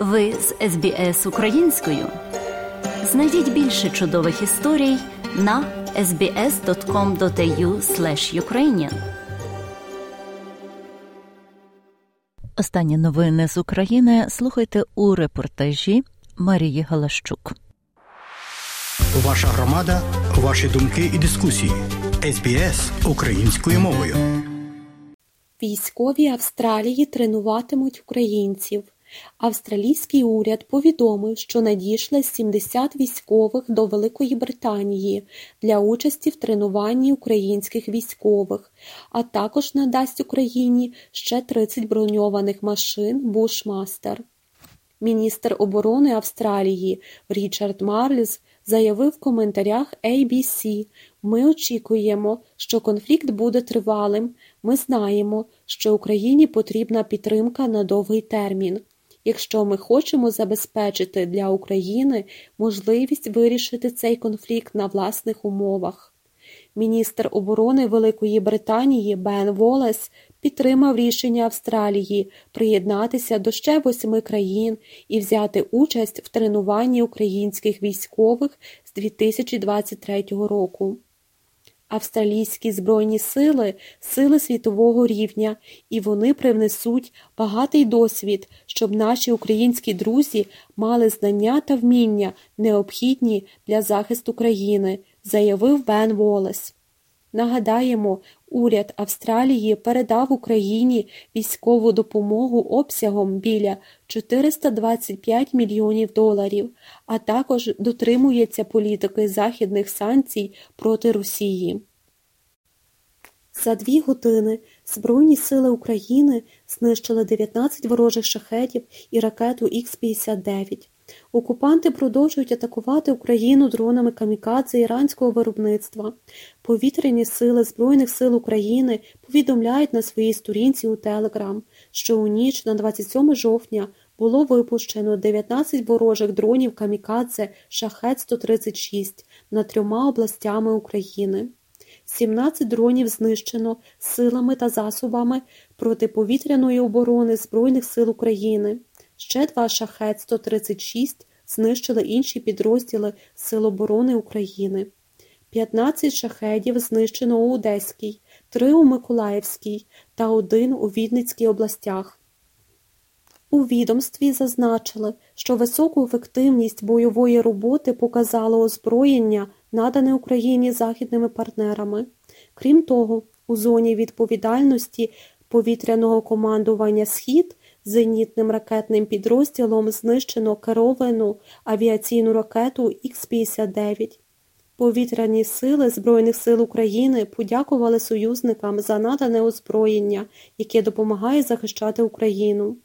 Ви з СБС українською. Знайдіть більше чудових історій на sbs.com.au ukrainian Останні новини з України слухайте у репортажі Марії Галащук. Ваша громада, ваші думки і дискусії. СБС українською мовою. Військові Австралії тренуватимуть українців. Австралійський уряд повідомив, що надійшли 70 військових до Великої Британії для участі в тренуванні українських військових, а також надасть Україні ще 30 броньованих машин Бушмастер. Міністр оборони Австралії Річард Марліз заявив в коментарях ABC Ми очікуємо, що конфлікт буде тривалим. Ми знаємо, що Україні потрібна підтримка на довгий термін. Якщо ми хочемо забезпечити для України можливість вирішити цей конфлікт на власних умовах. Міністр оборони Великої Британії Бен Волес підтримав рішення Австралії приєднатися до ще восьми країн і взяти участь в тренуванні українських військових з 2023 року. Австралійські збройні сили сили світового рівня, і вони привнесуть багатий досвід, щоб наші українські друзі мали знання та вміння, необхідні для захисту країни, заявив Бен Волес. Нагадаємо, уряд Австралії передав Україні військову допомогу обсягом біля 425 мільйонів доларів, а також дотримується політики західних санкцій проти Росії. За дві години Збройні сили України знищили 19 ворожих шахетів і ракету Х-59. Окупанти продовжують атакувати Україну дронами камікадзе іранського виробництва. Повітряні сили Збройних сил України повідомляють на своїй сторінці у Телеграм, що у ніч на 27 жовтня було випущено 19 ворожих дронів камікадзе Шахет-136 над трьома областями України. 17 дронів знищено силами та засобами протиповітряної оборони Збройних сил України. Ще два «Шахет-136» знищили інші підрозділи Сил оборони України. 15 шахедів знищено у Одеській, 3 у Миколаївській та один у Відницькій областях. У відомстві зазначили, що високу ефективність бойової роботи показало озброєння, надане Україні західними партнерами. Крім того, у зоні відповідальності повітряного командування Схід зенітним ракетним підрозділом знищено керовану авіаційну ракету Х-59. Повітряні сили Збройних сил України подякували союзникам за надане озброєння, яке допомагає захищати Україну.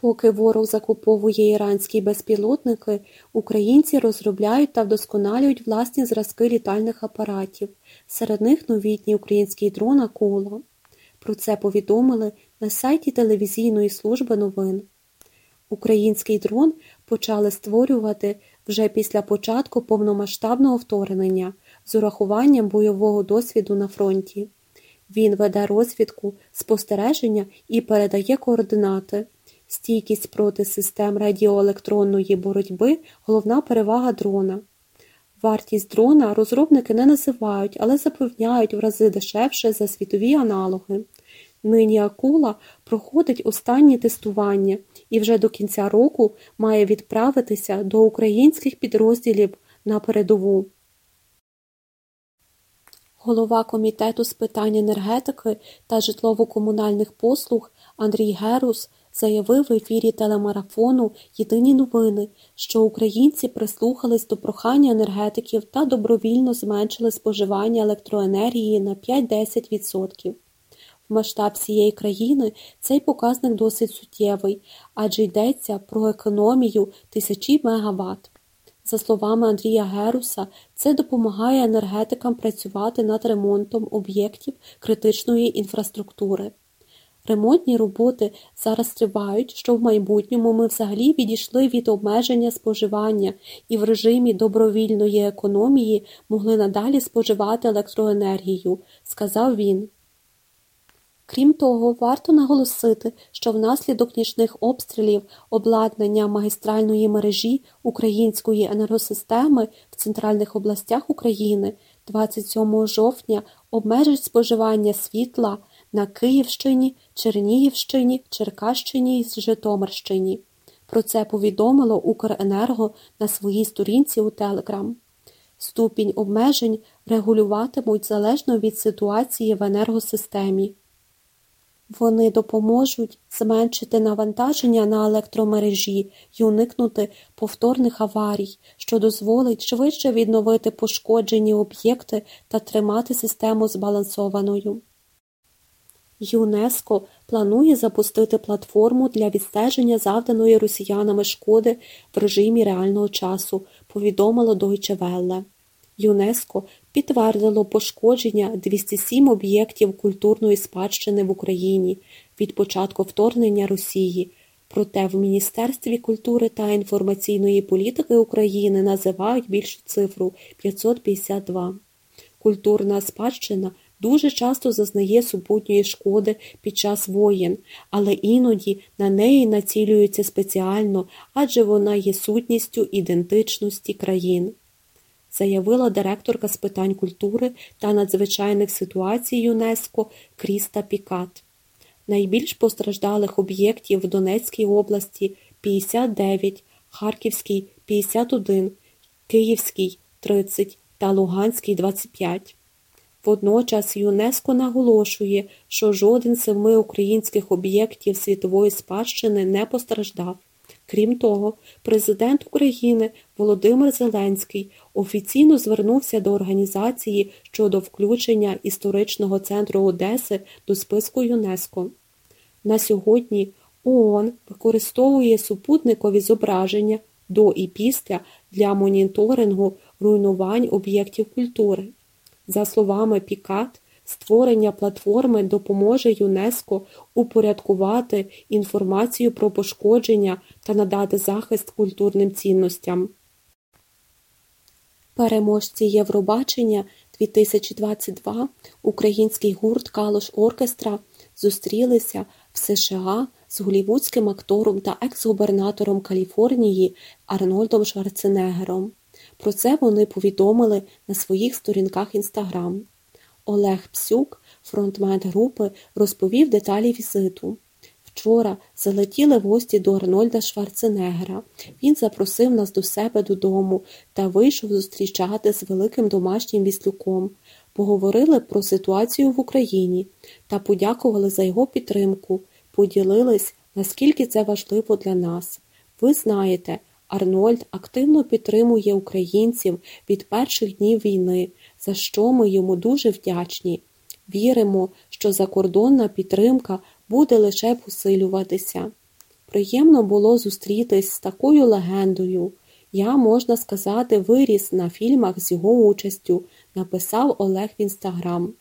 Поки ворог закуповує іранські безпілотники, українці розробляють та вдосконалюють власні зразки літальних апаратів. Серед них новітній український дрон «Акула». Про це повідомили на сайті телевізійної служби новин. Український дрон почали створювати вже після початку повномасштабного вторгнення з урахуванням бойового досвіду на фронті. Він веде розвідку, спостереження і передає координати. Стійкість проти систем радіоелектронної боротьби головна перевага дрона. Вартість дрона розробники не називають, але запевняють в рази дешевше за світові аналоги. Нині акула проходить останні тестування і вже до кінця року має відправитися до українських підрозділів на передову. Голова Комітету з питань енергетики та житлово-комунальних послуг Андрій Герус заявив в ефірі телемарафону Єдині новини, що українці прислухались до прохання енергетиків та добровільно зменшили споживання електроенергії на 5-10%. Масштаб всієї країни цей показник досить суттєвий, адже йдеться про економію тисячі мегаватт. За словами Андрія Геруса, це допомагає енергетикам працювати над ремонтом об'єктів критичної інфраструктури. Ремонтні роботи зараз тривають, що в майбутньому ми взагалі відійшли від обмеження споживання і в режимі добровільної економії могли надалі споживати електроенергію, сказав він. Крім того, варто наголосити, що внаслідок нічних обстрілів обладнання магістральної мережі української енергосистеми в центральних областях України 27 жовтня обмежить споживання світла на Київщині, Чернігівщині, Черкащині і Житомирщині. Про це повідомило Укренерго на своїй сторінці у Телеграм. Ступінь обмежень регулюватимуть залежно від ситуації в енергосистемі. Вони допоможуть зменшити навантаження на електромережі й уникнути повторних аварій, що дозволить швидше відновити пошкоджені об'єкти та тримати систему збалансованою. ЮНЕСКО планує запустити платформу для відстеження завданої росіянами шкоди в режимі реального часу, повідомило Deutsche Welle. ЮНЕСКО підтвердило пошкодження 207 об'єктів культурної спадщини в Україні від початку вторгнення Росії. Проте в Міністерстві культури та інформаційної політики України називають більшу цифру 552. Культурна спадщина дуже часто зазнає супутньої шкоди під час воєн, але іноді на неї націлюються спеціально, адже вона є сутністю ідентичності країн заявила директорка з питань культури та надзвичайних ситуацій ЮНЕСКО Кріста Пікат. Найбільш постраждалих об'єктів в Донецькій області 59, Харківській 51, Київській 30 та Луганській 25. Водночас ЮНЕСКО наголошує, що жоден з семи українських об'єктів світової спадщини не постраждав. Крім того, президент України Володимир Зеленський офіційно звернувся до організації щодо включення історичного центру Одеси до списку ЮНЕСКО. На сьогодні ООН використовує супутникові зображення до і після для моніторингу руйнувань об'єктів культури. За словами Пікат, Створення платформи допоможе ЮНЕСКО упорядкувати інформацію про пошкодження та надати захист культурним цінностям. Переможці Євробачення 2022 український гурт Калош Оркестра зустрілися в США з голівудським актором та екс-губернатором Каліфорнії Арнольдом Шварценеггером. Про це вони повідомили на своїх сторінках Інстаграм. Олег Псюк, фронтмен групи, розповів деталі візиту. Вчора залетіли гості до Арнольда Шварценеггера. Він запросив нас до себе додому та вийшов зустрічати з великим домашнім віслюком. Поговорили про ситуацію в Україні та подякували за його підтримку, поділились, наскільки це важливо для нас. Ви знаєте, Арнольд активно підтримує українців від перших днів війни, за що ми йому дуже вдячні. Віримо, що закордонна підтримка буде лише посилюватися. Приємно було зустрітись з такою легендою. Я, можна сказати, виріс на фільмах з його участю, написав Олег в інстаграм.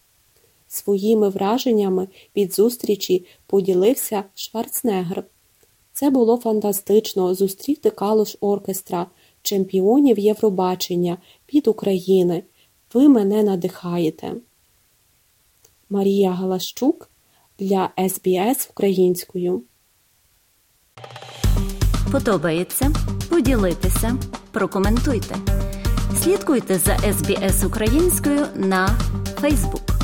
Своїми враженнями від зустрічі поділився Шварцнегр. Це було фантастично зустріти калуш оркестра, чемпіонів Євробачення від України. Ви мене надихаєте. Марія Галащук для СБС українською. Подобається? Поділитися, прокоментуйте. Слідкуйте за СБС українською на Фейсбук.